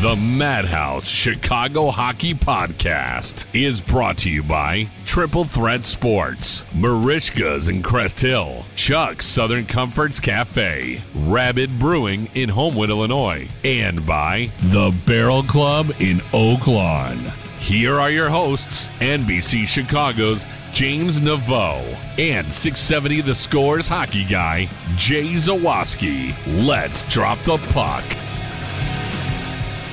The Madhouse Chicago Hockey Podcast is brought to you by Triple Threat Sports, Merichka's in Crest Hill, Chuck's Southern Comforts Cafe, Rabid Brewing in Homewood, Illinois, and by The Barrel Club in Oak Lawn. Here are your hosts, NBC Chicago's James Naveau and 670 The Scores hockey guy, Jay Zawaski. Let's drop the puck.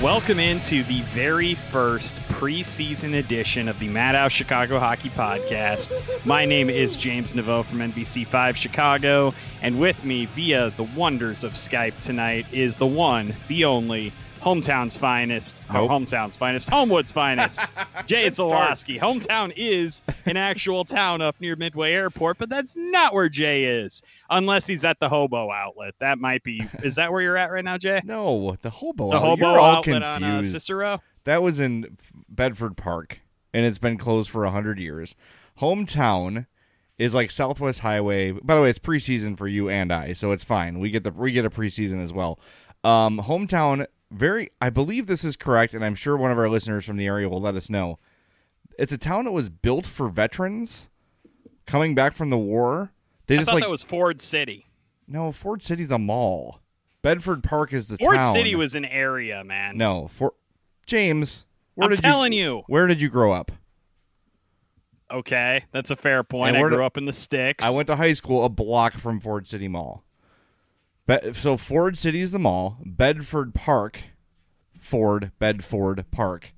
Welcome into the very first preseason edition of the Madhouse Chicago Hockey Podcast. My name is James Naveau from NBC5 Chicago, and with me via the wonders of Skype tonight is the one, the only, hometown's finest, Nope. hometown's finest, Homewood's finest, Jay Zawaski. Hometown is an actual town up near Midway Airport, but that's not where Jay is, unless he's at the Hobo Outlet. That might be. Is that where you're at right now, Jay? No, the hobo. The. Hobo all Outlet on uh. Cicero. That was in Bedford Park, and it's been closed for hundred years. Hometown is like Southwest Highway. By the way, it's preseason for you and I, so it's fine. We get the we get a preseason as well. Um, hometown, very. I believe this is correct, and I'm sure one of our listeners from the area will let us know. It's a town that was built for veterans coming back from the war. They I just thought like that was Ford City. no. Ford City's a mall. Bedford Park is the Ford town. City was an area, man. No, for James. Where I'm did telling you, you. Where did you grow up? Okay, that's a fair point. I grew did- up in the sticks. I went to high school a block from Ford City Mall. Be- so Ford City is the mall. Bedford Park, Ford Bedford Park,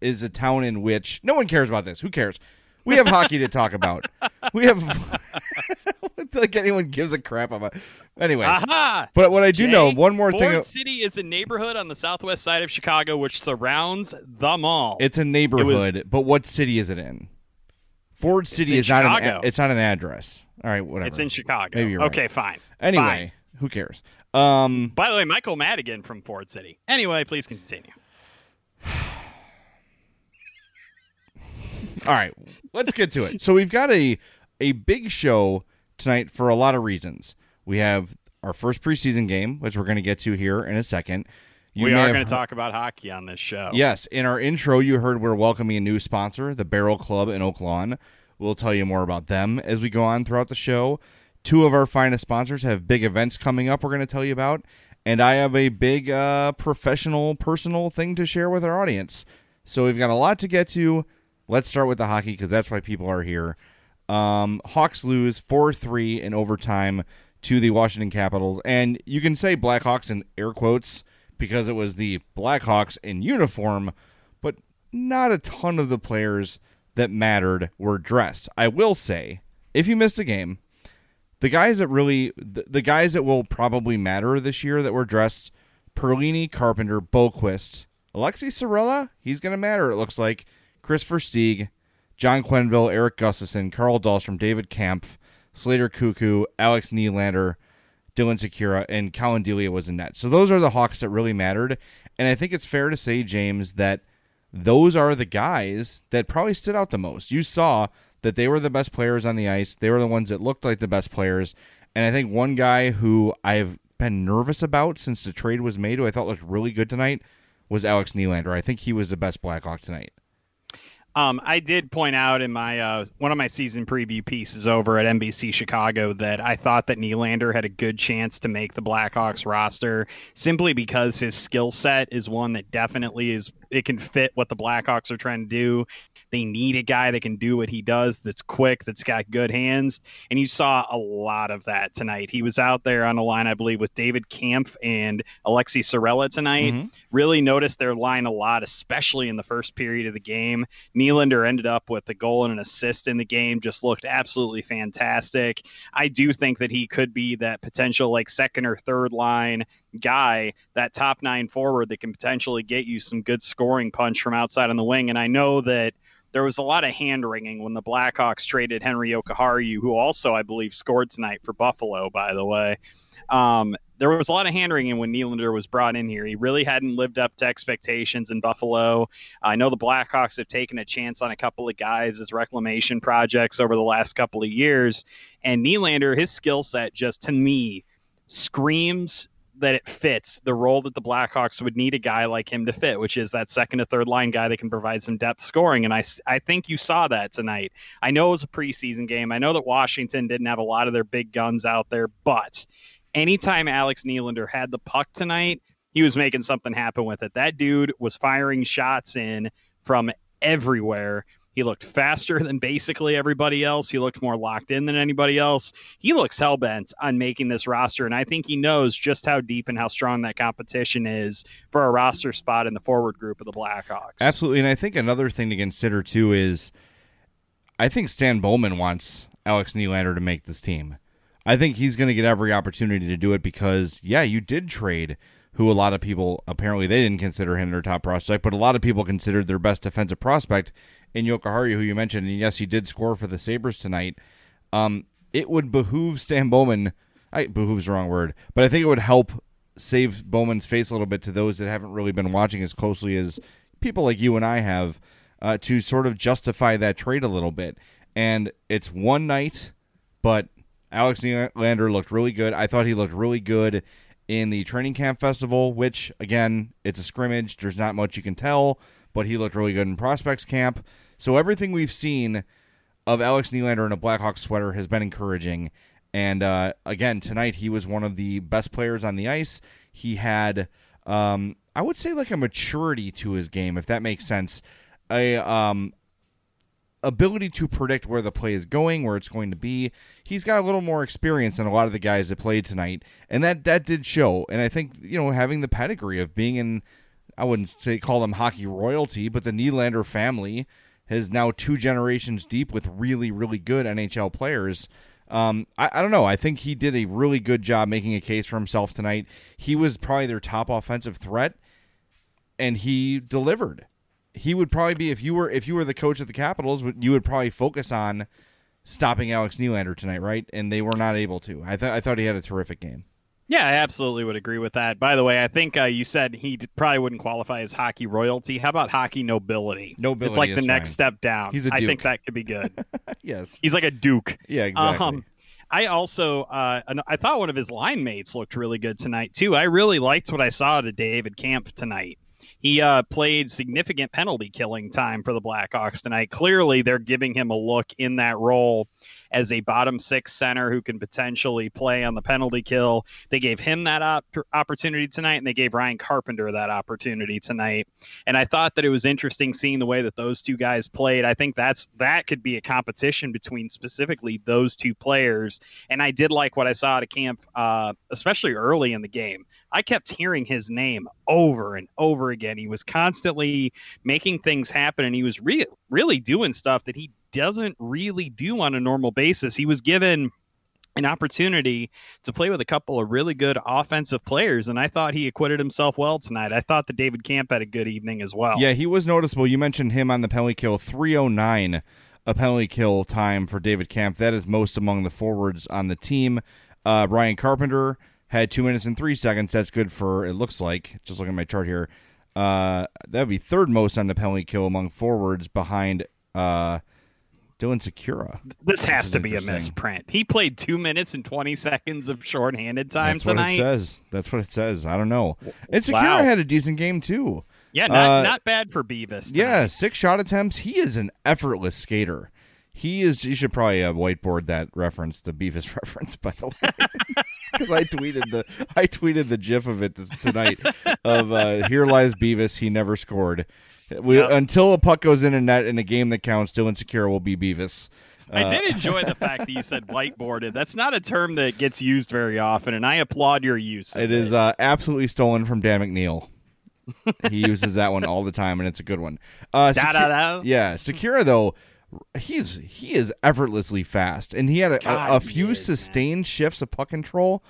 is a town in which no one cares about this. Who cares? We have hockey to talk about. We have like anyone gives a crap about. Anyway, Aha! but what I do Jay, know, one more Ford thing. Ford City is a neighborhood on the southwest side of Chicago which surrounds the mall. It's a neighborhood, but what city is it in? Ford City is not an. It's not an address. All right, whatever. It's in Chicago. Maybe you're right. Okay, fine. Anyway, who cares? Um, By the way, Michael Madigan from Ford City. Anyway, please continue. all right, let's get to it. So we've got a a big show tonight for a lot of reasons. We have our first preseason game, which we're going to get to here in a second. You we are going to talk about hockey on this show. Yes, in our intro, you heard we're welcoming a new sponsor, the Barrel Club in Oak Lawn. We'll tell you more about them as we go on throughout the show. Two of our finest sponsors have big events coming up we're going to tell you about. And I have a big uh, professional, personal thing to share with our audience. So we've got a lot to get to. Let's start with the hockey because that's why people are here. Um, Hawks lose 4 3 in overtime to the Washington Capitals. And you can say Blackhawks in air quotes because it was the Blackhawks in uniform, but not a ton of the players that mattered were dressed. I will say, if you missed a game, the guys that really, the, the guys that will probably matter this year that were dressed Perlini, Carpenter, Boqvist, Alexi Saarela. He's going to matter. It looks like Christopher Versteeg, John Quenneville, Eric Gustafsson, Carl Dahlstrom, David Kampf, Slater Koekkoek, Alex Nylander, Dylan Sikura, and Collin Delia was in net. So those are the Hawks that really mattered. And I think it's fair to say, James, that those are the guys that probably stood out the most. You saw that they were the best players on the ice. They were the ones that looked like the best players. And I think one guy who I've been nervous about since the trade was made, who I thought looked really good tonight, was Alex Nylander. I think he was the best Blackhawk tonight. Um, I did point out in my uh, one of my season preview pieces over at NBC Chicago that I thought that Nylander had a good chance to make the Blackhawks roster simply because his skill set is one that definitely is it can fit what the Blackhawks are trying to do. They need a guy that can do what he does, that's quick, that's got good hands. And you saw a lot of that tonight. He was out there on the line, I believe, with David Kampf and Alexi Saarela tonight. Mm-hmm. Really noticed their line a lot, especially in the first period of the game. Nylander ended up with a goal and an assist in the game, just looked absolutely fantastic. I do think that he could be that potential like second or third line guy, that top nine forward that can potentially get you some good scoring punch from outside on the wing. And I know that there was a lot of hand wringing when the Blackhawks traded Henri Jokiharju, who also, I believe, scored tonight for Buffalo, by the way. Um, there was a lot of hand wringing when Nylander was brought in here. He really hadn't lived up to expectations in Buffalo. I know the Blackhawks have taken a chance on a couple of guys as reclamation projects over the last couple of years. And Nylander, his skill set just to me screams that it fits the role that the Blackhawks would need a guy like him to fit, which is that second to third line guy that can provide some depth scoring. And I, I think you saw that tonight. I know it was a preseason game. I know that Washington didn't have a lot of their big guns out there, but anytime Alex Nylander had the puck tonight, he was making something happen with it. That dude was firing shots in from everywhere. He looked faster than basically everybody else. He looked more locked in than anybody else. He looks hell bent on making this roster, and I think he knows just how deep and how strong that competition is for a roster spot in the forward group of the Blackhawks. Absolutely, and I think another thing to consider too is, I think Stan Bowman wants Alex Nylander to make this team. I think he's going to get every opportunity to do it because, yeah, you did trade who a lot of people apparently they didn't consider him their top prospect, but a lot of people considered their best defensive prospect in Jokiharju, who you mentioned, and yes, he did score for the Sabres tonight. Um, it would behoove Stan Bowman. I behooves the wrong word, but I think it would help save Bowman's face a little bit to those that haven't really been watching as closely as people like you and I have uh, to sort of justify that trade a little bit. And it's one night, but Alex Nylander looked really good. I thought he looked really good in the training camp festival, which again, it's a scrimmage. There's not much you can tell, but he looked really good in prospects camp. So everything we've seen of Alex Nylander in a Blackhawks sweater has been encouraging. And uh, again, tonight he was one of the best players on the ice. He had, um, I would say, like a maturity to his game, if that makes sense. A um, ability to predict where the play is going, where it's going to be. He's got a little more experience than a lot of the guys that played tonight, and that that did show. And I think you know having the pedigree of being in, I wouldn't say call them hockey royalty, but the Nylander family is now two generations deep with really really good NHL players. Um, I, I don't know. I think he did a really good job making a case for himself tonight. He was probably their top offensive threat, and he delivered he would probably be if you were if you were the coach of the Capitals, you would probably focus on stopping Alex Nylander tonight, right? And they were not able to. I thought I thought he had a terrific game. Yeah, I absolutely would agree with that. By the way, I think uh, you said he probably wouldn't qualify as hockey royalty. How about hockey nobility? Nobility. It's like the next step down. He's a duke. I think that could be good. yes. He's like a duke. Yeah, exactly. Um, I also uh, I thought one of his line mates looked really good tonight too. I really liked what I saw to David Kampf tonight. He uh, played significant penalty killing time for the Blackhawks tonight. Clearly, they're giving him a look in that role as a bottom six center who can potentially play on the penalty kill. They gave him that op- opportunity tonight, and they gave Ryan Carpenter that opportunity tonight. And I thought that it was interesting seeing the way that those two guys played. I think that's that could be a competition between specifically those two players. And I did like what I saw at camp, uh, especially early in the game. I kept hearing his name over and over again. He was constantly making things happen, and he was re- really doing stuff that he doesn't really do on a normal basis. He was given an opportunity to play with a couple of really good offensive players. And I thought he acquitted himself well tonight. I thought that David Kampf had a good evening as well. Yeah, he was noticeable. You mentioned him on the penalty kill 309 a penalty kill time for David Kampf. That is most among the forwards on the team. Uh, Ryan Carpenter had two minutes and three seconds. That's good for, it looks like, just looking at my chart here. Uh, that would be third most on the penalty kill among forwards behind uh, Dylan Sikura. This has to be a misprint. He played two minutes and 20 seconds of shorthanded time That's tonight. what it says. That's what it says. I don't know. And Sikura Wow. had a decent game, too. Yeah, not, Uh, not bad for Beavis. tonight. Yeah, six shot attempts. He is an effortless skater. He is. You should probably uh, whiteboard that reference, the Beavis reference, by the way, because I tweeted the I tweeted the GIF of it this, tonight of uh, here lies Beavis. He never scored. We, Yep. Until a puck goes in a net in a game that counts, Dylan Sikura will be Beavis. I Uh, did enjoy the fact that you said whiteboarded. That's not a term that gets used very often, and I applaud your use. Of It is uh, absolutely stolen from Dan McNeil. he uses that one all the time, and it's a good one. Uh, Da, Secu- da, da. Yeah, Sikura though, he's he is effortlessly fast, and he had a, God, a, a few is, man. sustained shifts of puck control,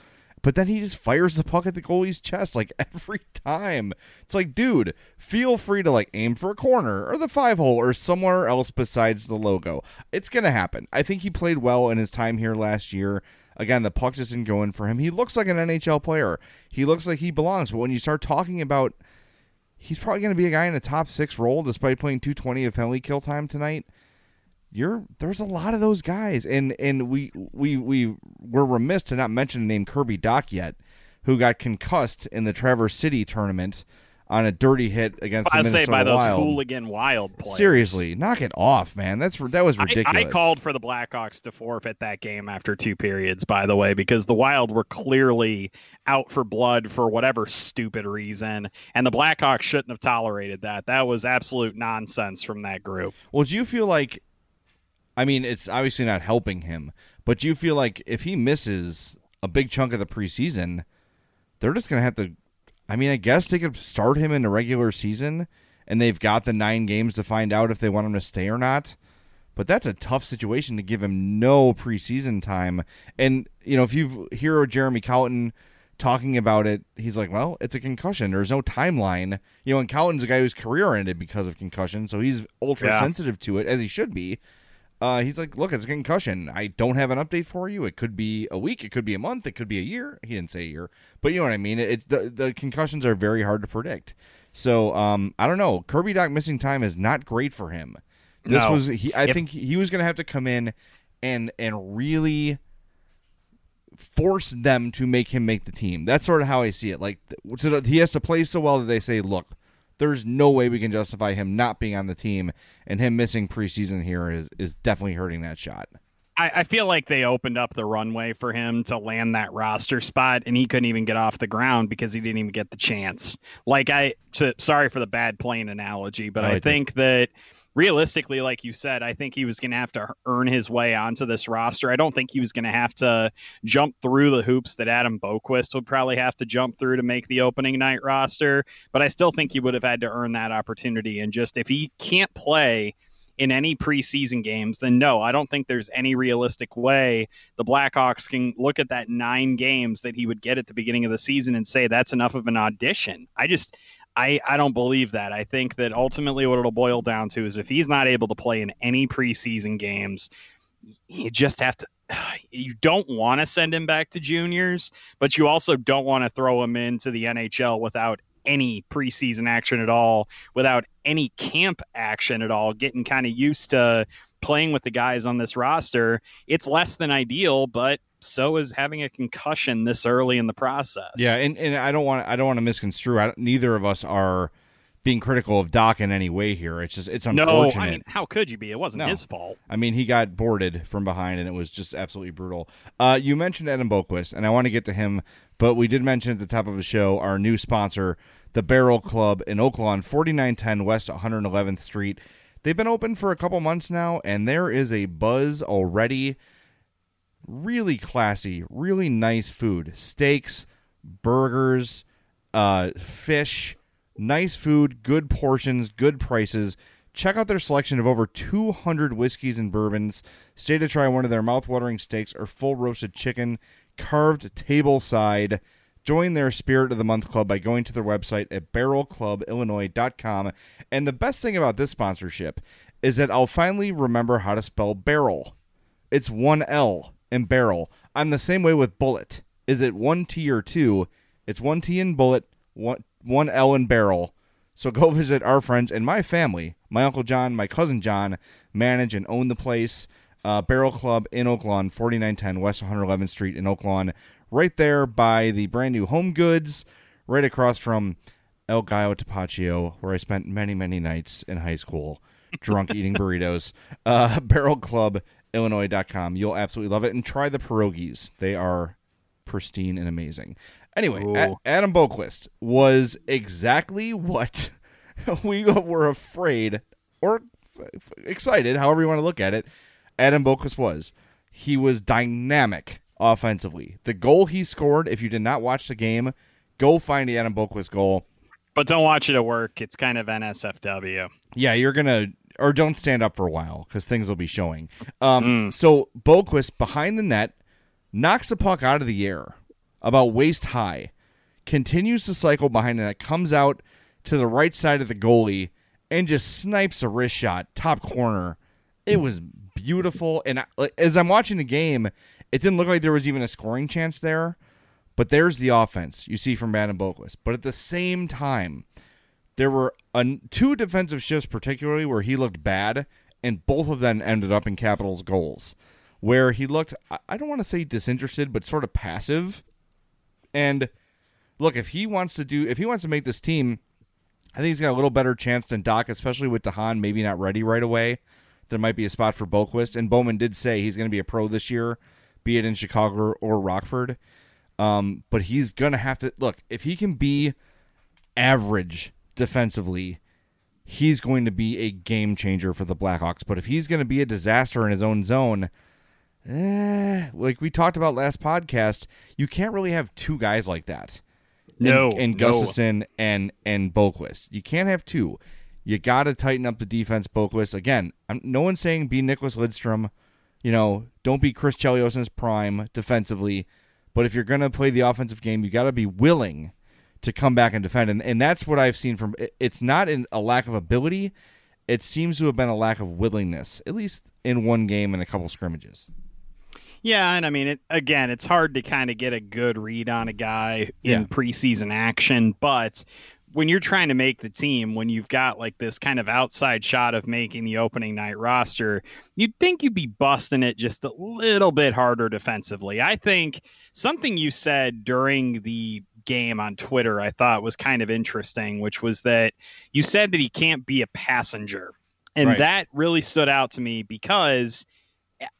but then he just fires the puck at the goalie's chest like every time. It's like, dude, feel free to like aim for a corner or the five hole or somewhere else besides the logo. It's gonna happen. I think he played well in his time here last year. Again, the puck just didn't go in for him. He looks like an NHL player. He looks like he belongs. But when you start talking about he's probably going to be a guy in a top six role despite playing 220 of penalty kill time tonight. You're there's a lot of those guys, and and we we we were remiss to not mention the name Kirby Dach yet, who got concussed in the Traverse City tournament on a dirty hit against the I Minnesota say by those Wild. hooligan wild players. Seriously, knock it off, man. That's that was I, ridiculous. I called for the Blackhawks to forfeit that game after two periods, by the way, because the Wild were clearly out for blood for whatever stupid reason, and the Blackhawks shouldn't have tolerated that. That was absolute nonsense from that group. Well, do you feel like? I mean, it's obviously not helping him, but do you feel like if he misses a big chunk of the preseason, they're just going to have to. I mean, I guess they could start him in the regular season, and they've got the nine games to find out if they want him to stay or not. But that's a tough situation to give him no preseason time. And you know, if you hear Jeremy Colliton talking about it, he's like, "Well, it's a concussion. There's no timeline." You know, and Colliton's a guy whose career ended because of concussion, so he's ultra Yeah. sensitive to it as he should be. Uh, he's like, "Look, it's a concussion. I don't have an update for you. It could be a week, it could be a month, it could be a year." He didn't say a year, but you know what I mean. It's the the concussions are very hard to predict. So um, I don't know. Kirby Dach missing time is not great for him. This No. was he. I If- think he was going to have to come in and and really force them to make him make the team. That's sort of how I see it. Like he has to play so well that they say, "Look, there's no way we can justify him not being on the team, and him missing preseason here is is definitely hurting that shot." I, I feel like they opened up the runway for him to land that roster spot, and he couldn't even get off the ground because he didn't even get the chance. Like I, so, sorry for the bad plane analogy, but No, I I think- think that realistically, like you said, I think he was going to have to earn his way onto this roster. I don't think he was going to have to jump through the hoops that Adam Boqvist would probably have to jump through to make the opening night roster. But I still think he would have had to earn that opportunity. And just if he can't play in any preseason games, then no, I don't think there's any realistic way the Blackhawks can look at that nine games that he would get at the beginning of the season and say that's enough of an audition. I just I, I don't believe that. I think that ultimately what it'll boil down to is if he's not able to play in any preseason games, you just have to you don't want to send him back to juniors, but you also don't want to throw him into the NHL without any preseason action at all, without any camp action at all, getting kind of used to playing with the guys on this roster. It's less than ideal, but so is having a concussion this early in the process. Yeah, and, and I don't want I don't want to misconstrue. I, don't- neither of us are being critical of Dach in any way here. It's just it's No, unfortunate. I mean, how could you be? It wasn't No. his fault. I mean, he got boarded from behind, and it was just absolutely brutal. Uh, you mentioned Adam Boqvist, and I want to get to him, but we did mention at the top of the show our new sponsor, the Barrel Club in Oak Lawn, 4910 West 111th Street. They've been open for a couple months now, and there is a buzz already. Really classy, really nice food. Steaks, burgers, uh, fish, nice food, good portions, good prices. Check out their selection of over 200 whiskeys and bourbons. Stay to try one of their mouthwatering steaks or full roasted chicken carved tableside. Join their Spirit of the Month club by going to their website at barrelclubillinois.com. And the best thing about this sponsorship is that I'll finally remember how to spell barrel. It's one L in barrel. I'm the same way with bullet. Is it one T or two? It's one T in bullet, one one L in barrel. So go visit our friends and my family. My uncle John, my cousin John manage and own the place. Uh, Barrel Club in Oak Lawn, 4910 West 111th Street in Oak Lawn, right there by the brand new Home Goods, right across from El Gallo Tapatio, where I spent many, many nights in high school drunk eating burritos. Uh, Barrel Club Illinois.com. You'll absolutely love it. And try the pierogies. They are pristine and amazing. Anyway, A- Adam Boqvist was exactly what we were afraid or f- excited, however you want to look at it, Adam Boqvist was. He was dynamic offensively. The goal he scored, if you did not watch the game, go find the Adam Boqvist goal. But don't watch it at work. It's kind of NSFW. Yeah, you're gonna or don't stand up for a while because things will be showing. Um, mm. So Boqvist behind the net knocks the puck out of the air about waist high, continues to cycle behind the net, comes out to the right side of the goalie, and just snipes a wrist shot top corner. It was beautiful, and I, as I'm watching the game, it didn't look like there was even a scoring chance there. But there's the offense you see from Adam Boqvist. But at the same time, there were two defensive shifts, particularly where he looked bad, and both of them ended up in Capitals goals, where he looked, I don't want to say disinterested, but sort of passive. And look, if he wants to do, if he wants to make this team, I think he's got a little better chance than Dach, especially with DeHaan maybe not ready right away. There might be a spot for Boqvist. And Bowman did say he's going to be a pro this year, be it in Chicago or Rockford. Um, but he's going to have to look, if he can be average defensively, he's going to be a game changer for the Blackhawks. But if he's going to be a disaster in his own zone, eh, like we talked about last podcast, you can't really have two guys like that. No, and, and no. Gustafsson and and Boqvist. You can't have two. You got to tighten up the defense, Boqvist. Again, I'm, no one's saying be Nicklas Lidstrom. You know, don't be Chris Chelios in his prime defensively. But if you're going to play the offensive game, you got to be willing – to come back and defend. And, and that's what I've seen from it's not in a lack of ability. It seems to have been a lack of willingness, at least in one game and a couple scrimmages. Yeah, and I mean, it, again, it's hard to kind of get a good read on a guy in yeah. preseason action, but when you're trying to make the team, when you've got like this kind of outside shot of making the opening night roster, you'd think you'd be busting it just a little bit harder defensively. I think something you said during the game on Twitter I thought was kind of interesting, which was that you said that he can't be a passenger. And right. that really stood out to me because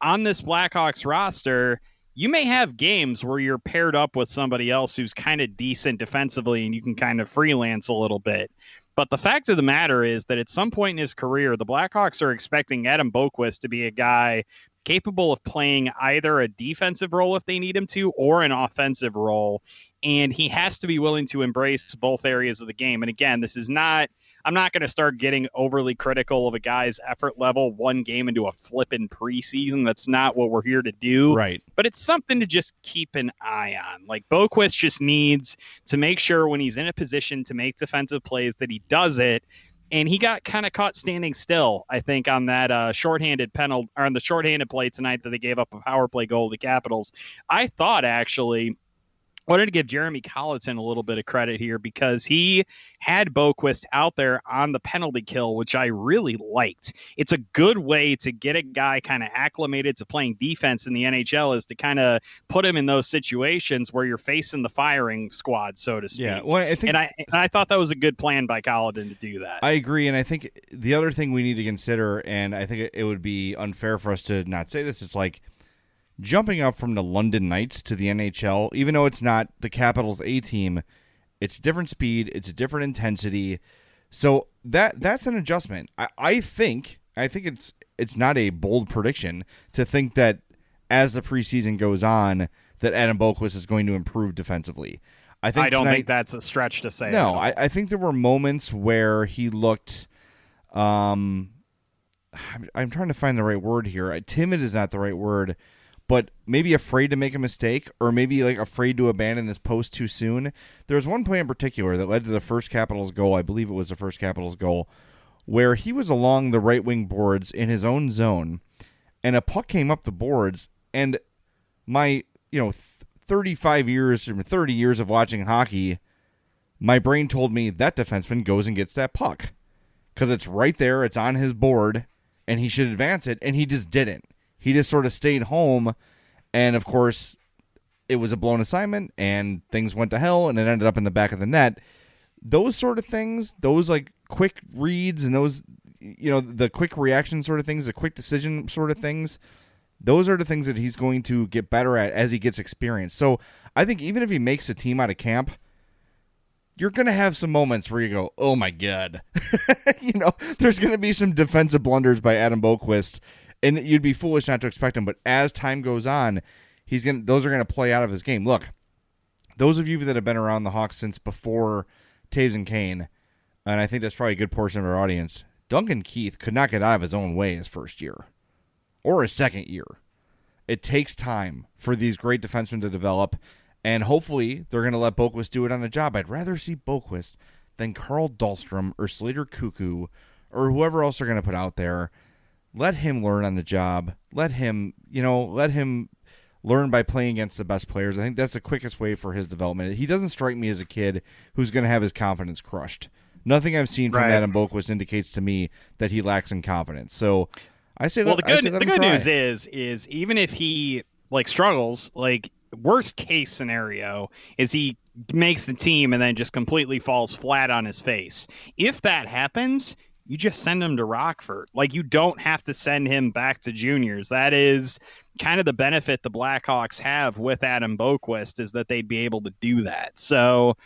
on this Blackhawks roster, you may have games where you're paired up with somebody else who's kind of decent defensively and you can kind of freelance a little bit. But the fact of the matter is that at some point in his career, the Blackhawks are expecting Adam Boqvist to be a guy capable of playing either a defensive role if they need him to or an offensive role and he has to be willing to embrace both areas of the game. And again, this is not. I'm not going to start getting overly critical of a guy's effort level one game into a flippin' preseason. That's not what we're here to do. Right. But it's something to just keep an eye on. Like Boqvist just needs to make sure when he's in a position to make defensive plays that he does it. And he got kind of caught standing still, I think, on that uh, shorthanded penalty on the shorthanded play tonight that they gave up a power play goal to the Capitals. I thought actually wanted to give Jeremy Colliton a little bit of credit here because he had Boqvist out there on the penalty kill, which I really liked. It's a good way to get a guy kind of acclimated to playing defense in the NHL is to kind of put him in those situations where you're facing the firing squad, so to speak. Yeah, well, I think, and I and I thought that was a good plan by Colliton to do that. I agree, and I think the other thing we need to consider, and I think it would be unfair for us to not say this, it's like – jumping up from the London Knights to the NHL, even though it's not the Capitals A team, it's different speed, it's a different intensity. So that that's an adjustment. I, I think I think it's it's not a bold prediction to think that as the preseason goes on that Adam Boqvist is going to improve defensively. I think I don't tonight, think that's a stretch to say. No, I, I think there were moments where he looked um, I'm, I'm trying to find the right word here. Timid is not the right word, but maybe afraid to make a mistake, or maybe like afraid to abandon this post too soon. There was one play in particular that led to the first Capitals goal. I believe it was the first Capitals goal, where he was along the right wing boards in his own zone, and a puck came up the boards, and my you know. 35 years or 30 years of watching hockey, my brain told me that defenseman goes and gets that puck because it's right there, it's on his board, and he should advance it, and he just didn't. He just sort of stayed home, and of course, it was a blown assignment, and things went to hell, and it ended up in the back of the net. Those sort of things, those like quick reads and those, you know, the quick reaction sort of things, the quick decision sort of things, those are the things that he's going to get better at as he gets experience. So I think even if he makes a team out of camp, you're going to have some moments where you go, "Oh my god," you know. There's going to be some defensive blunders by Adam Boqvist, and you'd be foolish not to expect him. But as time goes on, he's going. Those are to play out of his game. Look, those of you that have been around the Hawks since before Toews and Kane, and I think that's probably a good portion of our audience. Duncan Keith could not get out of his own way his first year or his second year. It takes time for these great defensemen to develop and hopefully they're going to let Boqvist do it on the job. I'd rather see Boqvist than Carl Dahlstrom or Slater Koekkoek or whoever else they're going to put out there. Let him learn on the job. Let him, you know, let him learn by playing against the best players. I think that's the quickest way for his development. He doesn't strike me as a kid who's going to have his confidence crushed. Nothing I've seen from Right. Adam Boqvist indicates to me that he lacks in confidence. So I say, Well, the good the good try. news is is even if he like struggles, like worst case scenario is he makes the team and then just completely falls flat on his face. If that happens, you just send him to Rockford. Like you don't have to send him back to juniors. That is kind of the benefit the Blackhawks have with Adam Boqvist is that they'd be able to do that. So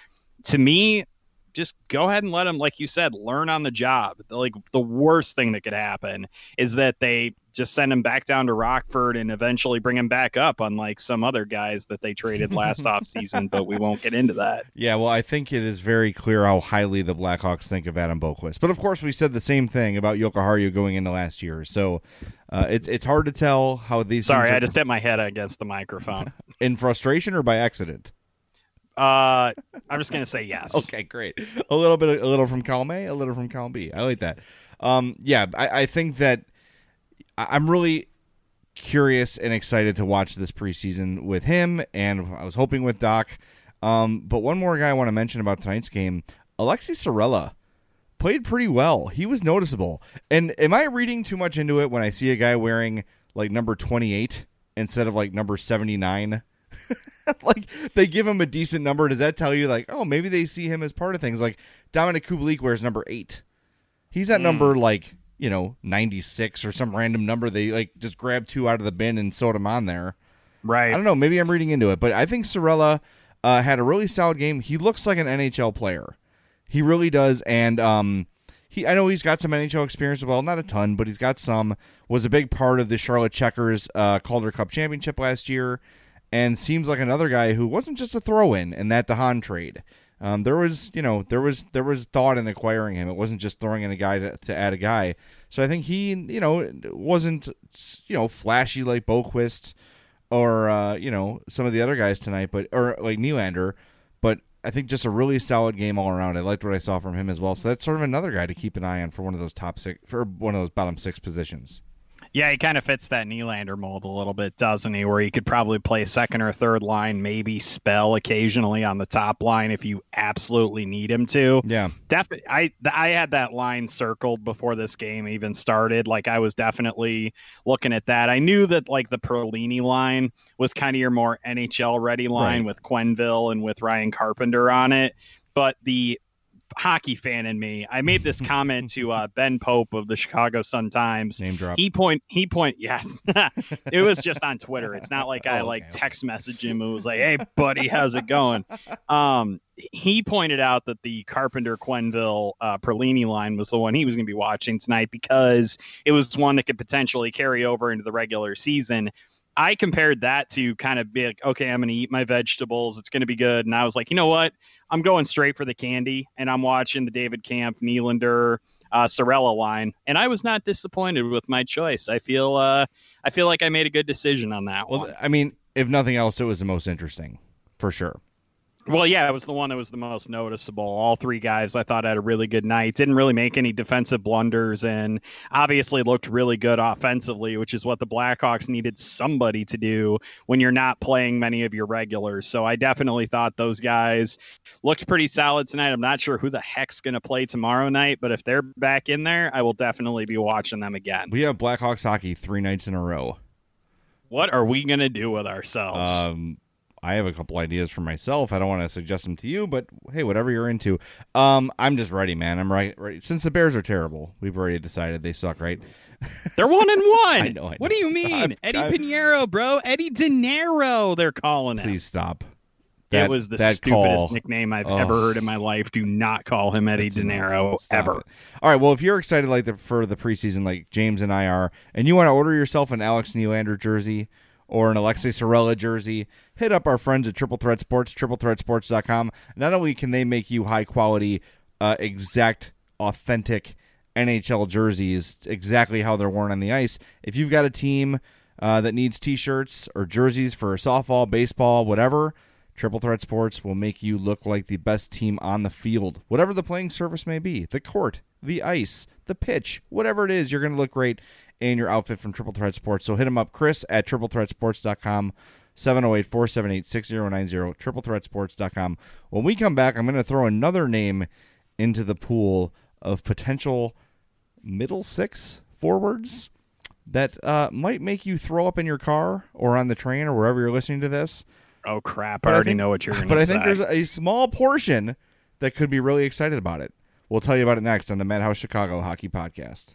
to me, just go ahead and let him, like you said, learn on the job. Like the worst thing that could happen is that they just send him back down to Rockford and eventually bring him back up, unlike some other guys that they traded last offseason, but we won't get into that. Yeah, well, I think it is very clear how highly the Blackhawks think of Adam Boqvist. But of course, we said the same thing about Jokiharju going into last year. So uh, it's it's hard to tell how these. Sorry, are- I just hit my head against the microphone. in frustration or by accident. Uh, I'm just gonna say yes. Okay, great. A little bit, a little from column A, a little from column B. I like that. Um, yeah, I, I think that I- I'm really curious and excited to watch this preseason with him, and I was hoping with Dach. Um, but one more guy I want to mention about tonight's game, Alexi Saarela played pretty well. He was noticeable. And am I reading too much into it when I see a guy wearing like number 28 instead of like number 79? like they give him a decent number. Does that tell you like, oh, maybe they see him as part of things? Like Dominik Kubalik wears number eight. He's at number like you know 96 or some random number. They like just grabbed two out of the bin and sewed them on there. Right. I don't know. Maybe I'm reading into it, but I think Saarela uh, had a really solid game. He looks like an NHL player. He really does, and um, he I know he's got some NHL experience as well, not a ton, but he's got some. Was a big part of the Charlotte Checkers uh, Calder Cup championship last year, and seems like another guy who wasn't just a throw-in in that DeHaan trade. Um, there was, you know, there was there was thought in acquiring him. It wasn't just throwing in a guy to, to add a guy. So I think he, you know, wasn't, you know, flashy like Boqvist or uh, you know some of the other guys tonight, but or like Nylander. But I think just a really solid game all around. I liked what I saw from him as well. So that's sort of another guy to keep an eye on for one of those top six for one of those bottom six positions. Yeah, he kind of fits that Nylander mold a little bit, doesn't he? Where he could probably play second or third line, maybe spell occasionally on the top line if you absolutely need him to. Yeah, Definitely, I I had that line circled before this game even started. Like I was definitely looking at that. I knew that like the Perlini line was kind of your more NHL ready line Right. with Quenneville and with Ryan Carpenter on it, but the hockey fan in me, I made this comment to uh, Ben Pope of the Chicago Sun Times. name drop. He point he point yeah. it was just on Twitter. It's not like I Oh, like text message him. It was like, "Hey buddy, how's it going?" Um, he pointed out that the Carpenter Quenneville uh, Perlini line was the one he was going to be watching tonight because it was one that could potentially carry over into the regular season. I compared that to kind of be like, okay, I'm going to eat my vegetables. It's going to be good. And I was like, you know what? I'm going straight for the candy, and I'm watching the David Kampf, Nylander, uh, Saarela line, and I was not disappointed with my choice. I feel uh, I feel like I made a good decision on that Well, one. I mean, if nothing else, it was the most interesting for sure. Well, yeah, it was the one that was the most noticeable. All three guys I thought had a really good night. Didn't really make any defensive blunders and obviously looked really good offensively, which is what the Blackhawks needed somebody to do when you're not playing many of your regulars. So I definitely thought those guys looked pretty solid tonight. I'm not sure who the heck's going to play tomorrow night, but if they're back in there, I will definitely be watching them again. We have Blackhawks hockey three nights in a row. What are we going to do with ourselves? Um, I have a couple ideas for myself. I don't want to suggest them to you, but hey, whatever you're into. Um, I'm just ready, man. I'm right. right. Since the Bears are terrible, we've already decided they suck, right? They're one and one. I know, I What do you mean? I'm- Eddie I'm- Pineiro, bro. Eddie De Niro, they're calling him. Please stop. it That- was the that stupidest call- nickname I've Oh. ever heard in my life. Do not call him Eddie De Niro ever. it. All right. Well, if you're excited like the, for the preseason, like James and I are, and you want to order yourself an Alex Nylander jersey or an Alexei Saarela jersey, hit up our friends at Triple Threat Sports, triplethreatsports.com. Not only can they make you high quality, uh, exact, authentic NHL jerseys, exactly how they're worn on the ice. If you've got a team uh, that needs T-shirts or jerseys for softball, baseball, whatever. Triple Threat Sports will make you look like the best team on the field, whatever the playing surface may be the court, the ice, the pitch, whatever it is, you're going to look great in your outfit from Triple Threat Sports. So hit them up, Chris at triplethreatsports.com, 708 478 6090, triplethreatsports.com. When we come back, I'm going to throw another name into the pool of potential middle six forwards that uh, might make you throw up in your car or on the train or wherever you're listening to this. Oh crap! I I already think- know what you're going to But say. I think there's a small portion that could be really excited about it. We'll tell you about it next on the Madhouse Chicago Hockey Podcast.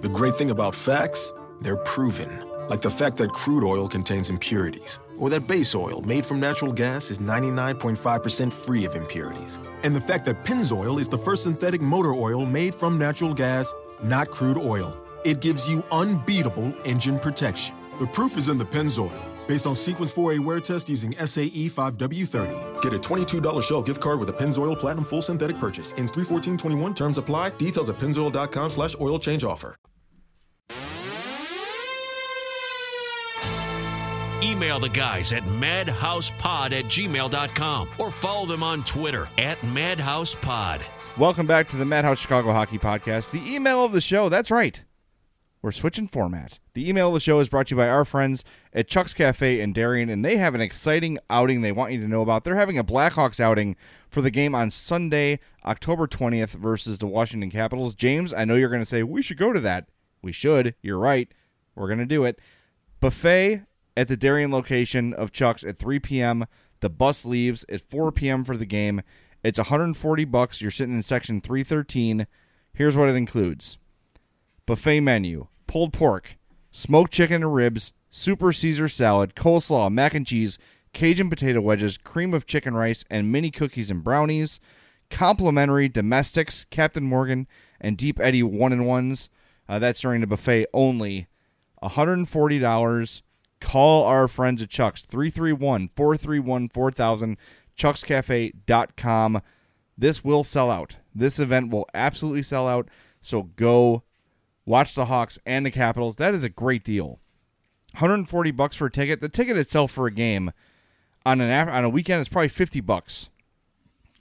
The great thing about facts, they're proven. Like the fact that crude oil contains impurities, or that base oil made from natural gas is 99.5% free of impurities. And the fact that Pennzoil is the first synthetic motor oil made from natural gas, not crude oil. It gives you unbeatable engine protection. The proof is in the Pennzoil. Based on Sequence 4A wear test using SAE 5W30. Get a $22 Shell gift card with a Pennzoil Platinum Full Synthetic purchase. Ends 31421. Terms apply. Details at pennzoil.com slash oil change offer. Email the guys at madhousepod at gmail.com or follow them on Twitter at madhousepod. Welcome back to the Madhouse Chicago Hockey Podcast. The email of the show, that's right. We're switching format. The email of the show is brought to you by our friends at Chuck's Cafe in Darien, and they have an exciting outing they want you to know about. They're having a Blackhawks outing for the game on Sunday, October 20th versus the Washington Capitals. James, I know you're going to say, we should go to that. We should. You're right. We're going to do it. Buffet at the Darien location of Chuck's at 3 p.m. The bus leaves at 4 p.m. for the game. It's 140 bucks. You're sitting in section 313. Here's what it includes: buffet menu, pulled pork, smoked chicken and ribs, super Caesar salad, coleslaw, mac and cheese, Cajun potato wedges, cream of chicken rice, and mini cookies and brownies. Complimentary domestics, Captain Morgan and Deep Eddy one and ones. Uh, that's during the buffet only. $140. Call our friends at Chuck's 331 431 4000, chuckscafe.com. This will sell out. This event will absolutely sell out. So go watch the Hawks and the Capitals. That is a great deal. 140 bucks for a ticket. The ticket itself for a game on an af- on a weekend is probably 50 bucks.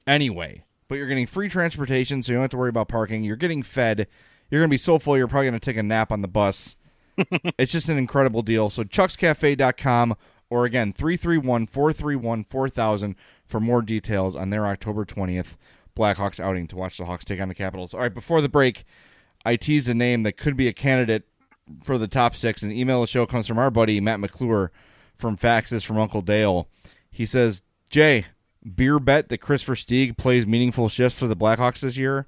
Anyway, but you're getting free transportation, so you don't have to worry about parking. You're getting fed. You're going to be so full, you're probably going to take a nap on the bus. it's just an incredible deal. So chuckscafe.com or again 331-431-4000 for more details on their October 20th Blackhawks outing to watch the Hawks take on the Capitals. All right, before the break, I teased a name that could be a candidate for the top 6 and the email the show comes from our buddy Matt McClure from Faxes from Uncle Dale. He says, "Jay, beer bet that Christopher Versteeg plays meaningful shifts for the Blackhawks this year?"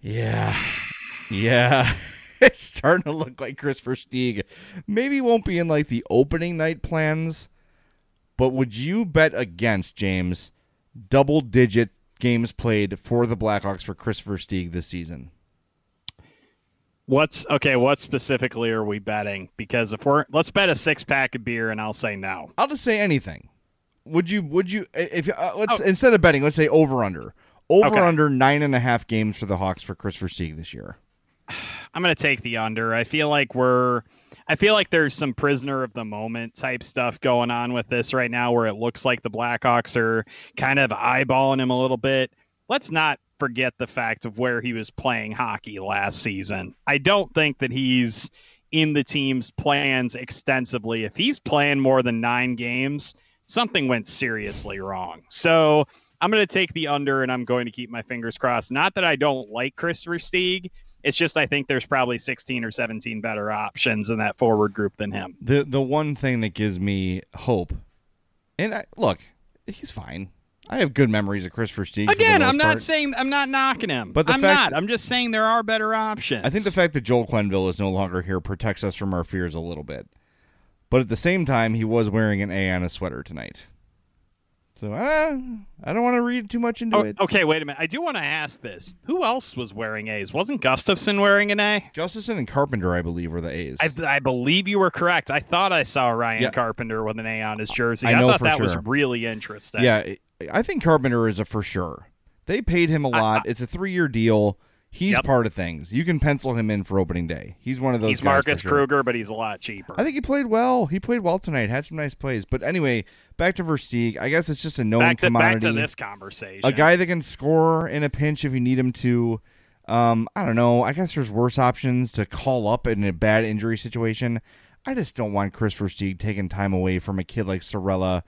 Yeah. Yeah. it's starting to look like Christopher Versteeg. Maybe won't be in like the opening night plans, but would you bet against James double digit games played for the Blackhawks for Christopher Versteeg this season? What's okay? What specifically are we betting? Because if we're let's bet a six pack of beer, and I'll say no. I'll just say anything. Would you? Would you? If uh, let's oh. instead of betting, let's say over under. Over okay. under nine and a half games for the Hawks for Kris Versteeg this year. I'm going to take the under. I feel like we're. I feel like there's some prisoner of the moment type stuff going on with this right now, where it looks like the Blackhawks are kind of eyeballing him a little bit. Let's not forget the fact of where he was playing hockey last season. I don't think that he's in the team's plans extensively. If he's playing more than nine games, something went seriously wrong. So I'm going to take the under and I'm going to keep my fingers crossed. Not that I don't like Kris Versteeg. It's just I think there's probably 16 or 17 better options in that forward group than him. The the one thing that gives me hope, and I, look, he's fine. I have good memories of Kris Versteeg. Again, I'm not part. saying I'm not knocking him. But I'm not. I'm just saying there are better options. I think the fact that Joel Quenneville is no longer here protects us from our fears a little bit. But at the same time, he was wearing an A on a sweater tonight. So uh, I don't want to read too much into oh, it. Okay, wait a minute. I do want to ask this. Who else was wearing A's? Wasn't Gustafsson wearing an A? Gustafsson and Carpenter, I believe, were the A's. I, I believe you were correct. I thought I saw Ryan yeah. Carpenter with an A on his jersey. I, I thought that sure. was really interesting. Yeah, I think Carpenter is a for sure. They paid him a lot. I, it's a three-year deal. He's yep. part of things. You can pencil him in for opening day. He's one of those. He's Marcus sure. Kruger, but he's a lot cheaper. I think he played well. He played well tonight. Had some nice plays. But anyway, back to Versteeg. I guess it's just a known back to, commodity. Back to this conversation. A guy that can score in a pinch if you need him to. Um, I don't know. I guess there's worse options to call up in a bad injury situation. I just don't want Kris Versteeg taking time away from a kid like Saarela,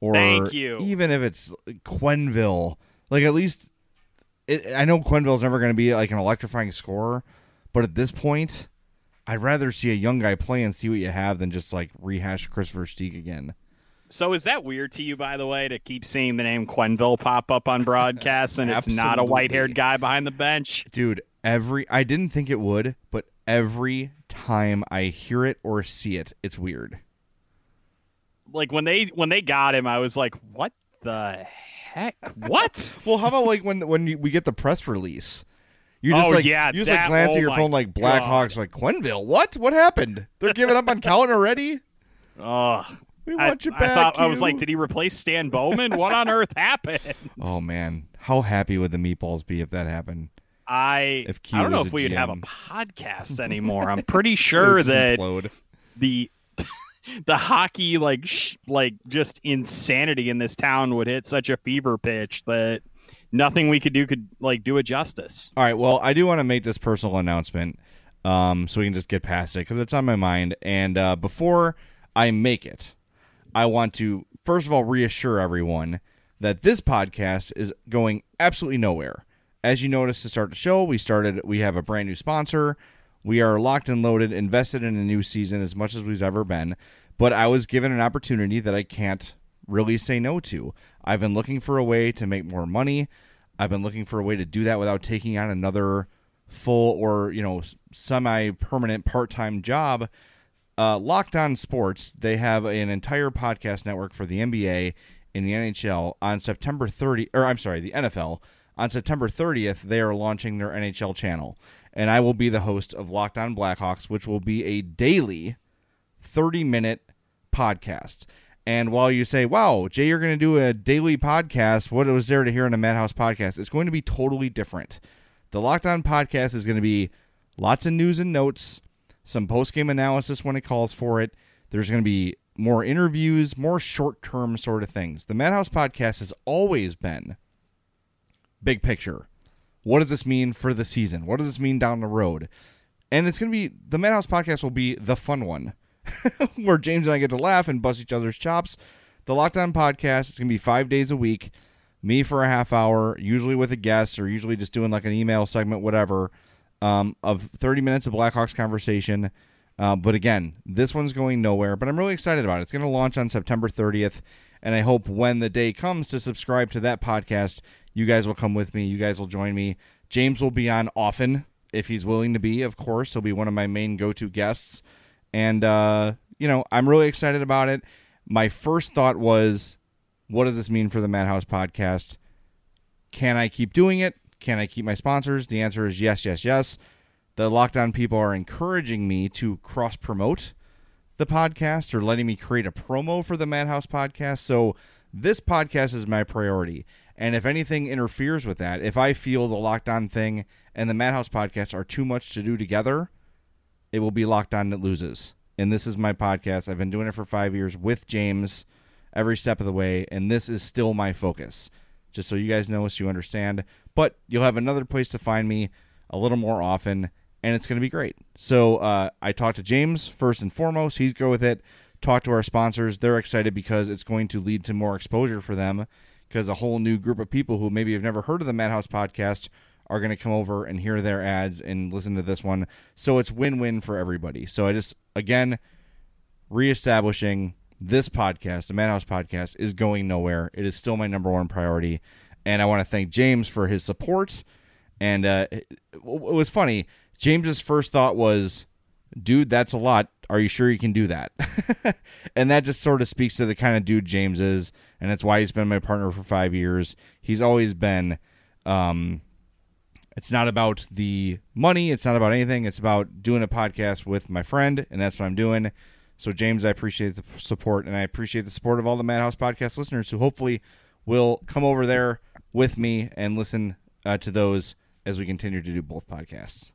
or even if it's Quenneville, Like at least it, I know Quenneville's never going to be like an electrifying scorer, but at this point, I'd rather see a young guy play and see what you have than just like rehash Christopher Versteeg again. So is that weird to you, by the way, to keep seeing the name Quenneville pop up on broadcasts and it's not a white-haired guy behind the bench? Dude, every I didn't think it would, but every time I hear it or see it, it's weird. Like when they when they got him, I was like, "What the heck? What? well, how about like when when you, we get the press release? You just oh, like yeah, you just that, like glance oh at your phone like Blackhawks like Quenneville. What? What happened? They're giving up on Colliton already? Oh, we want I, you back. I, thought, you. I was like, did he replace Stan Bowman? what on earth happened? Oh man, how happy would the meatballs be if that happened? I if I don't know if we would have a podcast anymore. I'm pretty sure that implode. the the hockey like sh- like just insanity in this town would hit such a fever pitch that nothing we could do could like do it justice. All right, well, I do want to make this personal announcement um, so we can just get past it because it's on my mind. And uh, before I make it, I want to first of all reassure everyone that this podcast is going absolutely nowhere. As you noticed to start the show, we started. We have a brand new sponsor. We are locked and loaded, invested in a new season as much as we've ever been. But I was given an opportunity that I can't really say no to. I've been looking for a way to make more money. I've been looking for a way to do that without taking on another full or you know semi-permanent part-time job. Uh, Locked On Sports they have an entire podcast network for the NBA and the NHL on September 30 or I'm sorry the NFL on September 30th they are launching their NHL channel and I will be the host of Locked On Blackhawks which will be a daily 30 minute podcast. And while you say, wow, Jay, you're going to do a daily podcast, what was there to hear in a Madhouse podcast? It's going to be totally different. The Locked On podcast is going to be lots of news and notes, some post game analysis when it calls for it. There's going to be more interviews, more short term sort of things. The Madhouse podcast has always been big picture. What does this mean for the season? What does this mean down the road? And it's going to be the Madhouse podcast will be the fun one. where James and I get to laugh and bust each other's chops. The Locked On podcast is going to be five days a week. Me for a half hour, usually with a guest, or usually just doing like an email segment, whatever, um, of 30 minutes of Blackhawks conversation. Uh, but again, this one's going nowhere. But I'm really excited about it. It's going to launch on September 30th. And I hope when the day comes to subscribe to that podcast, you guys will come with me. You guys will join me James will be on often if he's willing to be. Of course, he'll be one of my main go-to guests, and uh, you know I'm really excited about it. My first thought was, what does this mean for the Madhouse podcast? Can I keep doing it? Can I keep my sponsors? The answer is yes, yes, yes. The Locked On people are encouraging me to cross promote the podcast or letting me create a promo for the Madhouse podcast. So this podcast is my priority. And if anything interferes with that, if I feel the Locked On thing and the Madhouse podcast are too much to do together, it will be Locked On that loses. And this is my podcast. I've been doing it for five years with James every step of the way, and this is still my focus. Just so you guys know, so you understand. But you'll have another place to find me a little more often, and it's going to be great. So uh, I talked to James first and foremost. He's go with it. Talk to our sponsors. They're excited because it's going to lead to more exposure for them because a whole new group of people who maybe have never heard of the Madhouse podcast are going to come over and hear their ads and listen to this one. So it's win-win for everybody. So I just again reestablishing this podcast, the Madhouse podcast, is going nowhere. It is still my number one priority, and I want to thank James for his support. And uh, it, it was funny. James's first thought was, "Dude, that's a lot. Are you sure you can do that?" and that just sort of speaks to the kind of dude James is, and that's why he's been my partner for five years. He's always been. Um, it's not about the money. It's not about anything. It's about doing a podcast with my friend, and that's what I'm doing. So, James, I appreciate the support, and I appreciate the support of all the Madhouse podcast listeners who hopefully will come over there with me and listen uh, to those as we continue to do both podcasts.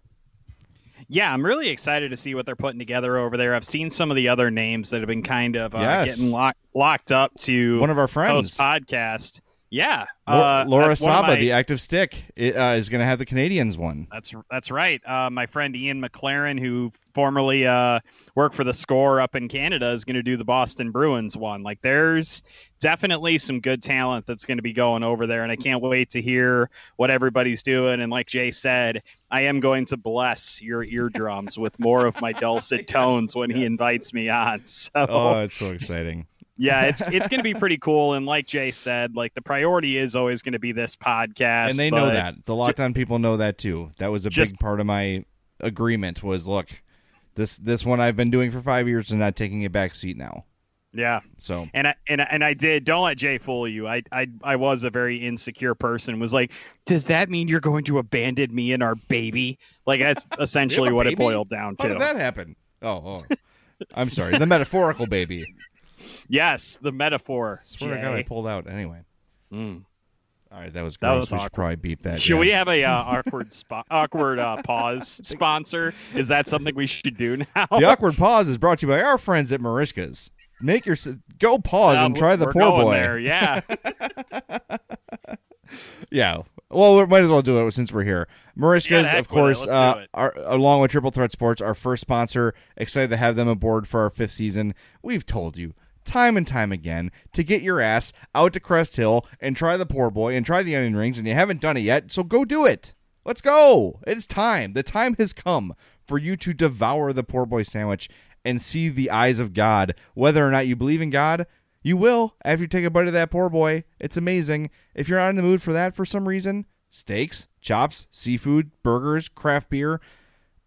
Yeah, I'm really excited to see what they're putting together over there. I've seen some of the other names that have been kind of uh, Yes. getting locked locked up to One of our friends. podcast. Yeah, Laura, uh, Laura that's one of Saba, my- the active stick, uh, is going to have the Canadians one. That's that's right. Uh, my friend Ian McLaren, who formerly uh, worked for the Score up in Canada, is going to do the Boston Bruins one. Like, there's definitely some good talent that's going to be going over there, and I can't wait to hear what everybody's doing. And like Jay said, I am going to bless your eardrums with more of my dulcet tones when he invites me on. So Oh, it's so exciting. yeah, it's it's going to be pretty cool. And like Jay said, like the priority is always going to be this podcast, and they know that. The Locked On people know that too. That was a Just- big part of my agreement was look, this this one I've been doing for five years and not taking a back seat now. Yeah. So And I and I- and I did. Don't let Jay fool you. I I I was a very insecure person. Was like, does that mean you're going to abandon me and our baby? Like that's essentially what it boiled down How to. did that happen? Oh, oh. I'm sorry. The metaphorical baby. Yes, the metaphor. Swear to God, I pulled out anyway. Mm. All right, that was That gross. was we should awkward. probably beep that. Should yeah. we have a uh, awkward spot, awkward uh, pause sponsor? Is that something we should do now? The awkward pause is brought to you by our friends at Merichka's. Make your go pause Uh, and try the poor boy. There. Yeah. Yeah. Well, we might as well do it since we're here. Merichka's, Yeah, of course, uh, are, along with Triple Threat Sports, our first sponsor. Excited to have them aboard for our fifth season. We've told you time and time again to get your ass out to Crest Hill and try the poor boy and try the onion rings, and you haven't done it yet, so go do it. Let's go. It's time. The time has come for you to devour the poor boy sandwich and see the eyes of God. Whether or not you believe in God, you will after you take a bite of that poor boy. It's amazing. If you're not in the mood for that for some reason, steaks, chops, seafood, burgers, craft beer,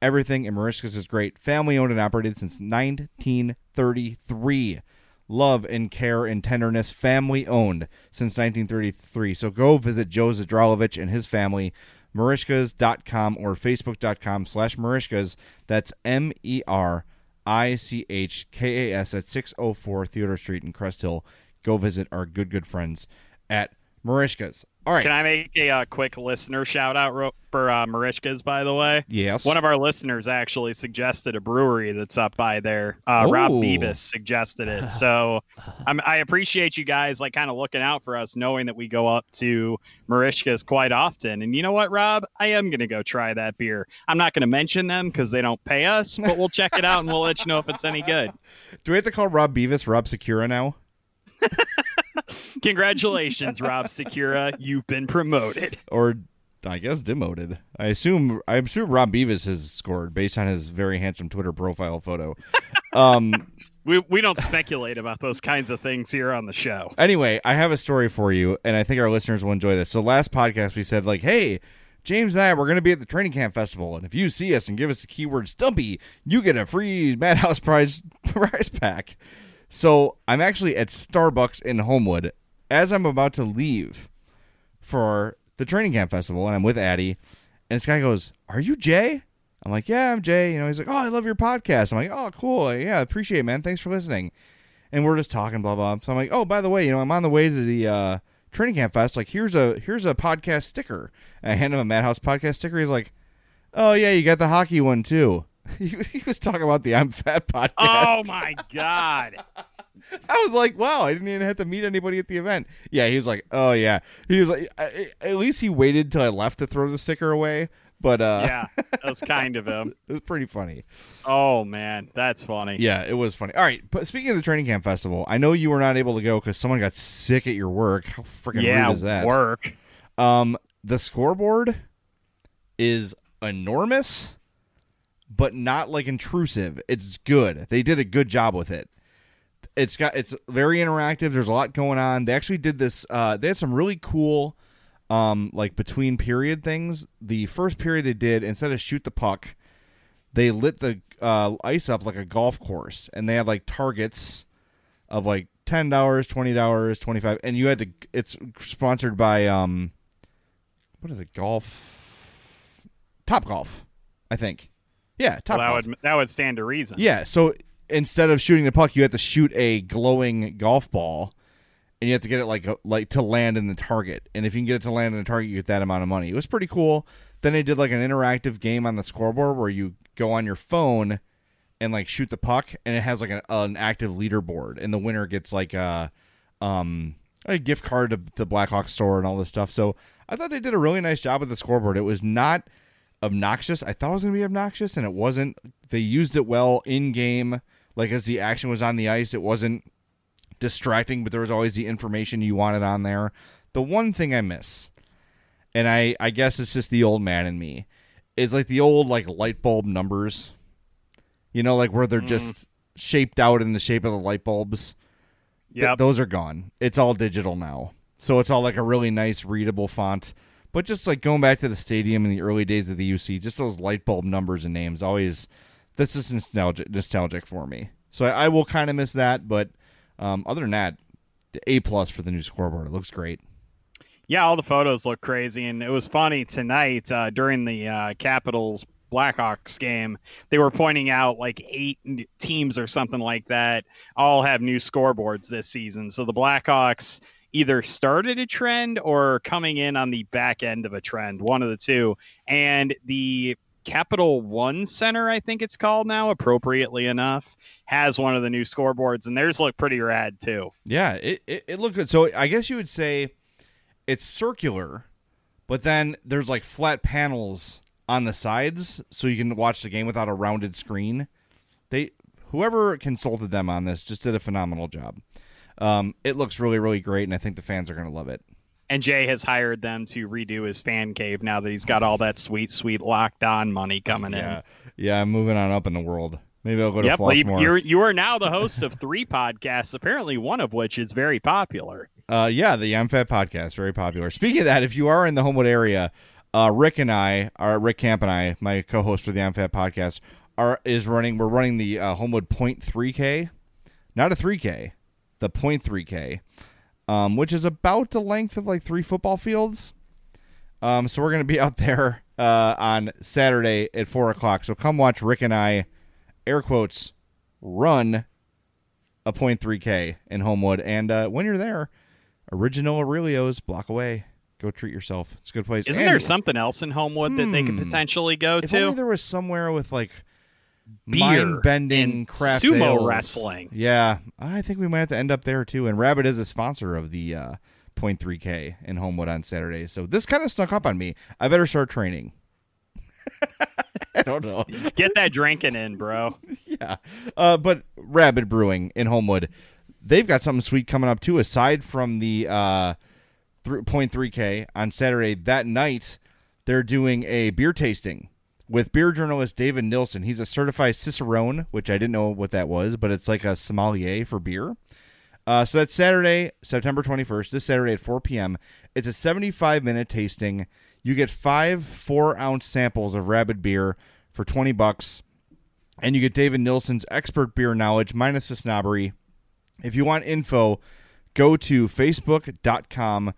everything in Merichka's is great. Family owned and operated since 1933. Love and care and tenderness, family owned since 1933. So go visit Joe Zadralovich and his family, merichkas.com or facebook.com slash merichkas. That's M E R I C H K A S at 604 Theodore Street in Crest Hill. Go visit our good, good friends at Merichkas. All right. Can I make a uh, quick listener shout out ro- for uh, Merichka's, by the way? Yes. One of our listeners actually suggested a brewery that's up by there. Uh, Rob. Beavis suggested it. So I'm, I appreciate you guys like kind of looking out for us, knowing that we go up to Merichka's quite often. And you know what, Rob? I am going to go try that beer. I'm not going to mention them because they don't pay us, but we'll check it out and we'll let you know if it's any good. Do we have to call Rob Beavis Rob Sikura now? Congratulations, Rob Sikura. You've been promoted. Or I guess demoted. I assume I assume Rob Beavis has scored based on his very handsome Twitter profile photo. Um We, we don't speculate about those kinds of things here on the show. Anyway, I have a story for you, and I think our listeners will enjoy this. So last podcast we said like, hey, James and I we're going to be at the training camp festival, and if you see us and give us the keyword Stumpy, you get a free Madhouse prize prize pack. So I'm actually at Starbucks in Homewood as I'm about to leave for the training camp festival, and I'm with Addie, and this guy goes, "Are you Jay?" I'm like, "Yeah, I'm Jay." You know, he's like, "Oh, I love your podcast." I'm like, "Oh, cool. Yeah, appreciate it, man. Thanks for listening." And we're just talking, blah blah. So I'm like, "Oh, by the way, you know, I'm on the way to the uh, training camp fest. Like, here's a here's a podcast sticker." And I hand him a Madhouse podcast sticker. He's like, "Oh yeah, you got the hockey one too." he, he was talking about the I'm Fat podcast. Oh my god. I was like, wow, I didn't even have to meet anybody at the event. Yeah, he was like, oh yeah. He was like, I, at least he waited till I left to throw the sticker away. But uh, yeah, that was kind of him. it was pretty funny. Oh man, that's funny. Yeah, it was funny. All right, but speaking of the training camp festival, I know you were not able to go because someone got sick at your work. How freaking yeah, rude is that? work. Um, the scoreboard is enormous, but not like intrusive. It's good. They did a good job with it. It's got it's very interactive. There's a lot going on. They actually did this. Uh, they had some really cool, um, like between period things. The first period they did instead of shoot the puck, they lit the uh, ice up like a golf course, and they had like targets of like ten dollars, twenty dollars, twenty five, and you had to. It's sponsored by um, what is it? Golf, Top Golf, I think. Yeah, Top Well, that Golf. would that would stand to reason. Yeah, so instead of shooting the puck, you have to shoot a glowing golf ball, and you have to get it like like to land in the target. And if you can get it to land in the target, you get that amount of money. It was pretty cool. Then they did like an interactive game on the scoreboard where you go on your phone and like shoot the puck, and it has like an, an active leaderboard, and the winner gets like a um a gift card to the Blackhawk store and all this stuff. So I thought they did a really nice job with the scoreboard. It was not obnoxious. I thought it was going to be obnoxious, and it wasn't. They used it well in game, like as the action was on the ice. It wasn't distracting, but there was always the information you wanted on there. The one thing I miss, and I I guess it's just the old man in me, is like the old like light bulb numbers. You know, like where they're mm. just shaped out in the shape of the light bulbs. Th- those are gone. It's all digital now. So it's all like a really nice readable font. But just like going back to the stadium in the early days of the UC, just those light bulb numbers and names always that's just nostalgic nostalgic for me. So I, I will kind of miss that, but um, other than that, the A plus for the new scoreboard. It looks great. Yeah, all the photos look crazy, and it was funny tonight uh, during the uh, Capitals Blackhawks game. They were pointing out like eight teams or something like that all have new scoreboards this season. So the Blackhawks either started a trend or coming in on the back end of a trend, one of the two. And the Capital One Center, I think it's called now, appropriately enough, has one of the new scoreboards, and theirs look pretty rad too. Yeah, it, it, it looked good. So I guess you would say it's circular, but then there's like flat panels on the sides so you can watch the game without a rounded screen. They whoever consulted them on this just did a phenomenal job. Um, it looks really, really great, and I think the fans are going to love it. And Jay has hired them to redo his fan cave now that he's got all that sweet, sweet locked on money coming Yeah, in. yeah, I'm moving on up in the world. Maybe I'll go to Yep, you, Flossmoor. you're you are now the host of three podcasts, apparently one of which is very popular. Uh, yeah, the I'm Fat podcast, very popular. Speaking of that, if you are in the Homewood area, uh, Rick and I, our Rick Camp and I, my co-host for the I'm Fat podcast, are is running. We're running the uh, Homewood Point Three K, not a three K, the Point Three K, um, which is about the length of like three football fields. Um, so we're gonna be out there uh, on Saturday at four o'clock. So come watch Rick and I, air quotes, run a point three K in Homewood. And uh, when you're there, Original Aurelio's block away. Go treat yourself. It's a good place. Isn't And there something else in Homewood that they could Hmm. potentially go If to? only there was somewhere with like mind bending craft sumo ales. wrestling. Yeah, I think we might have to end up there too. And Rabid is a sponsor of the uh, Point Three K in Homewood on Saturday, so this kind of snuck up on me. I better start training. I don't know. Just get that drinking in, bro. yeah. Uh, but Rabid Brewing in Homewood, they've got something sweet coming up too. Aside from the uh, th- 0.3K on Saturday that night, they're doing a beer tasting with beer journalist David Nilsson. He's a certified cicerone, which I didn't know what that was, but it's like a sommelier for beer. Uh, so that's Saturday, September 21st, this Saturday at 4 p.m. It's a 75 minute tasting. You get five four ounce samples of Rabid beer for 20 bucks, and you get David Nilsson's expert beer knowledge minus the snobbery. If you want info, go to facebook.com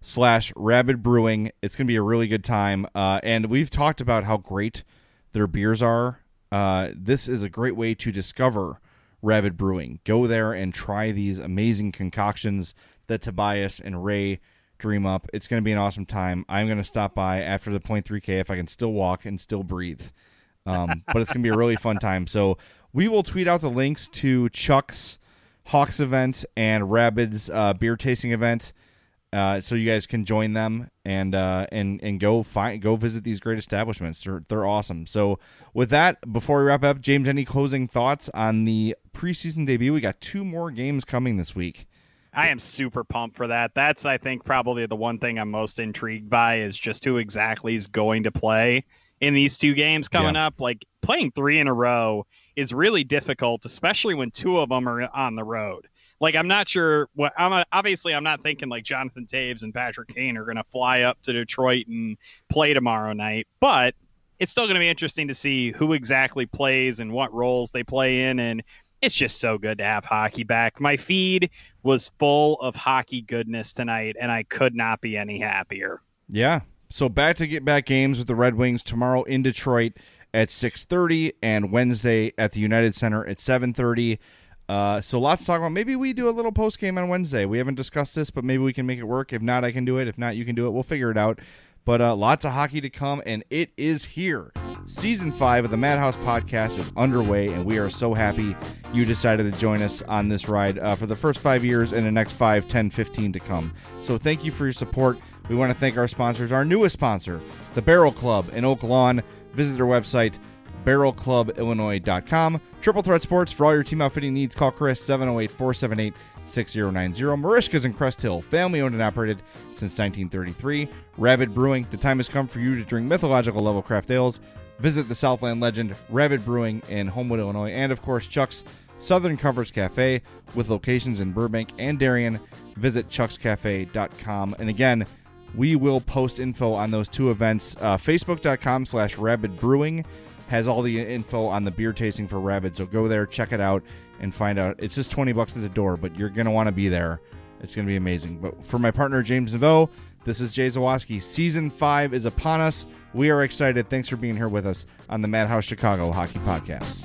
slash rabid brewing. It's going to be a really good time. Uh, and we've talked about how great their beers are. Uh, this is a great way to discover rabid brewing. Go there and try these amazing concoctions that tobias and ray dream up. It's going to be an awesome time. I'm going to stop by after the point 0.3K if i can still walk and still breathe. Um, but it's going to be a really fun time. So we will tweet out the links to chuck's hawks event and rabid's uh, beer tasting event uh, so you guys can join them and uh, and and go find go visit these great establishments. They're they're awesome. So with that, before we wrap up, James, any closing thoughts on the preseason debut? We got two more games coming this week. I am super pumped for that. That's I think probably the one thing I'm most intrigued by is just who exactly is going to play in these two games coming yeah. up. Like playing three in a row is really difficult, especially when two of them are on the road like I'm not sure what I'm obviously I'm not thinking like Jonathan Toews and Patrick Kane are going to fly up to Detroit and play tomorrow night, but it's still going to be interesting to see who exactly plays and what roles they play in and it's just so good to have hockey back. My feed was full of hockey goodness tonight and I could not be any happier. Yeah. So back to get back games with the Red Wings tomorrow in Detroit at 6:30 and Wednesday at the United Center at 7:30. Uh, so lots to talk about. Maybe we do a little post game on Wednesday. We haven't discussed this, but maybe we can make it work. If not, I can do it. If not, you can do it. We'll figure it out. But uh, lots of hockey to come, and it is here. Season five of the Madhouse podcast is underway, and we are so happy you decided to join us on this ride uh, for the first five years and the next five, 10, 15 to come. So thank you for your support. We want to thank our sponsors, our newest sponsor, the Barrel Club in Oak Lawn. Visit their website, barrelclubillinois.com. Triple Threat Sports, for all your team outfitting needs, call Chris 708 478 6090. Merichka's in Crest Hill, family owned and operated since 1933. Rabid Brewing, the time has come for you to drink mythological level craft ales. Visit the Southland legend, Rabid Brewing in Homewood, Illinois, and of course, Chuck's Southern Comforts Cafe with locations in Burbank and Darien. Visit chuckscafe.com. And again, we will post info on those two events. Uh, Facebook.com slash Rabid Brewing has all the info on the beer tasting for Rabid. So go there, check it out, and find out. It's just 20 bucks at the door, but you're going to want to be there. It's going to be amazing. But for my partner, James Neveau, this is Jay Zawaski. Season 5 is upon us. We are excited. Thanks for being here with us on the Madhouse Chicago Hockey Podcast.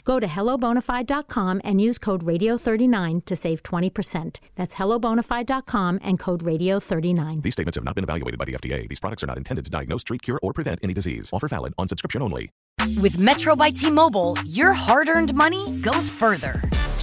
Go to hellobonafide.com and use code radio39 to save 20%. That's hellobonafide.com and code radio39. These statements have not been evaluated by the FDA. These products are not intended to diagnose, treat, cure, or prevent any disease. Offer valid on subscription only. With Metro by T-Mobile, your hard-earned money goes further.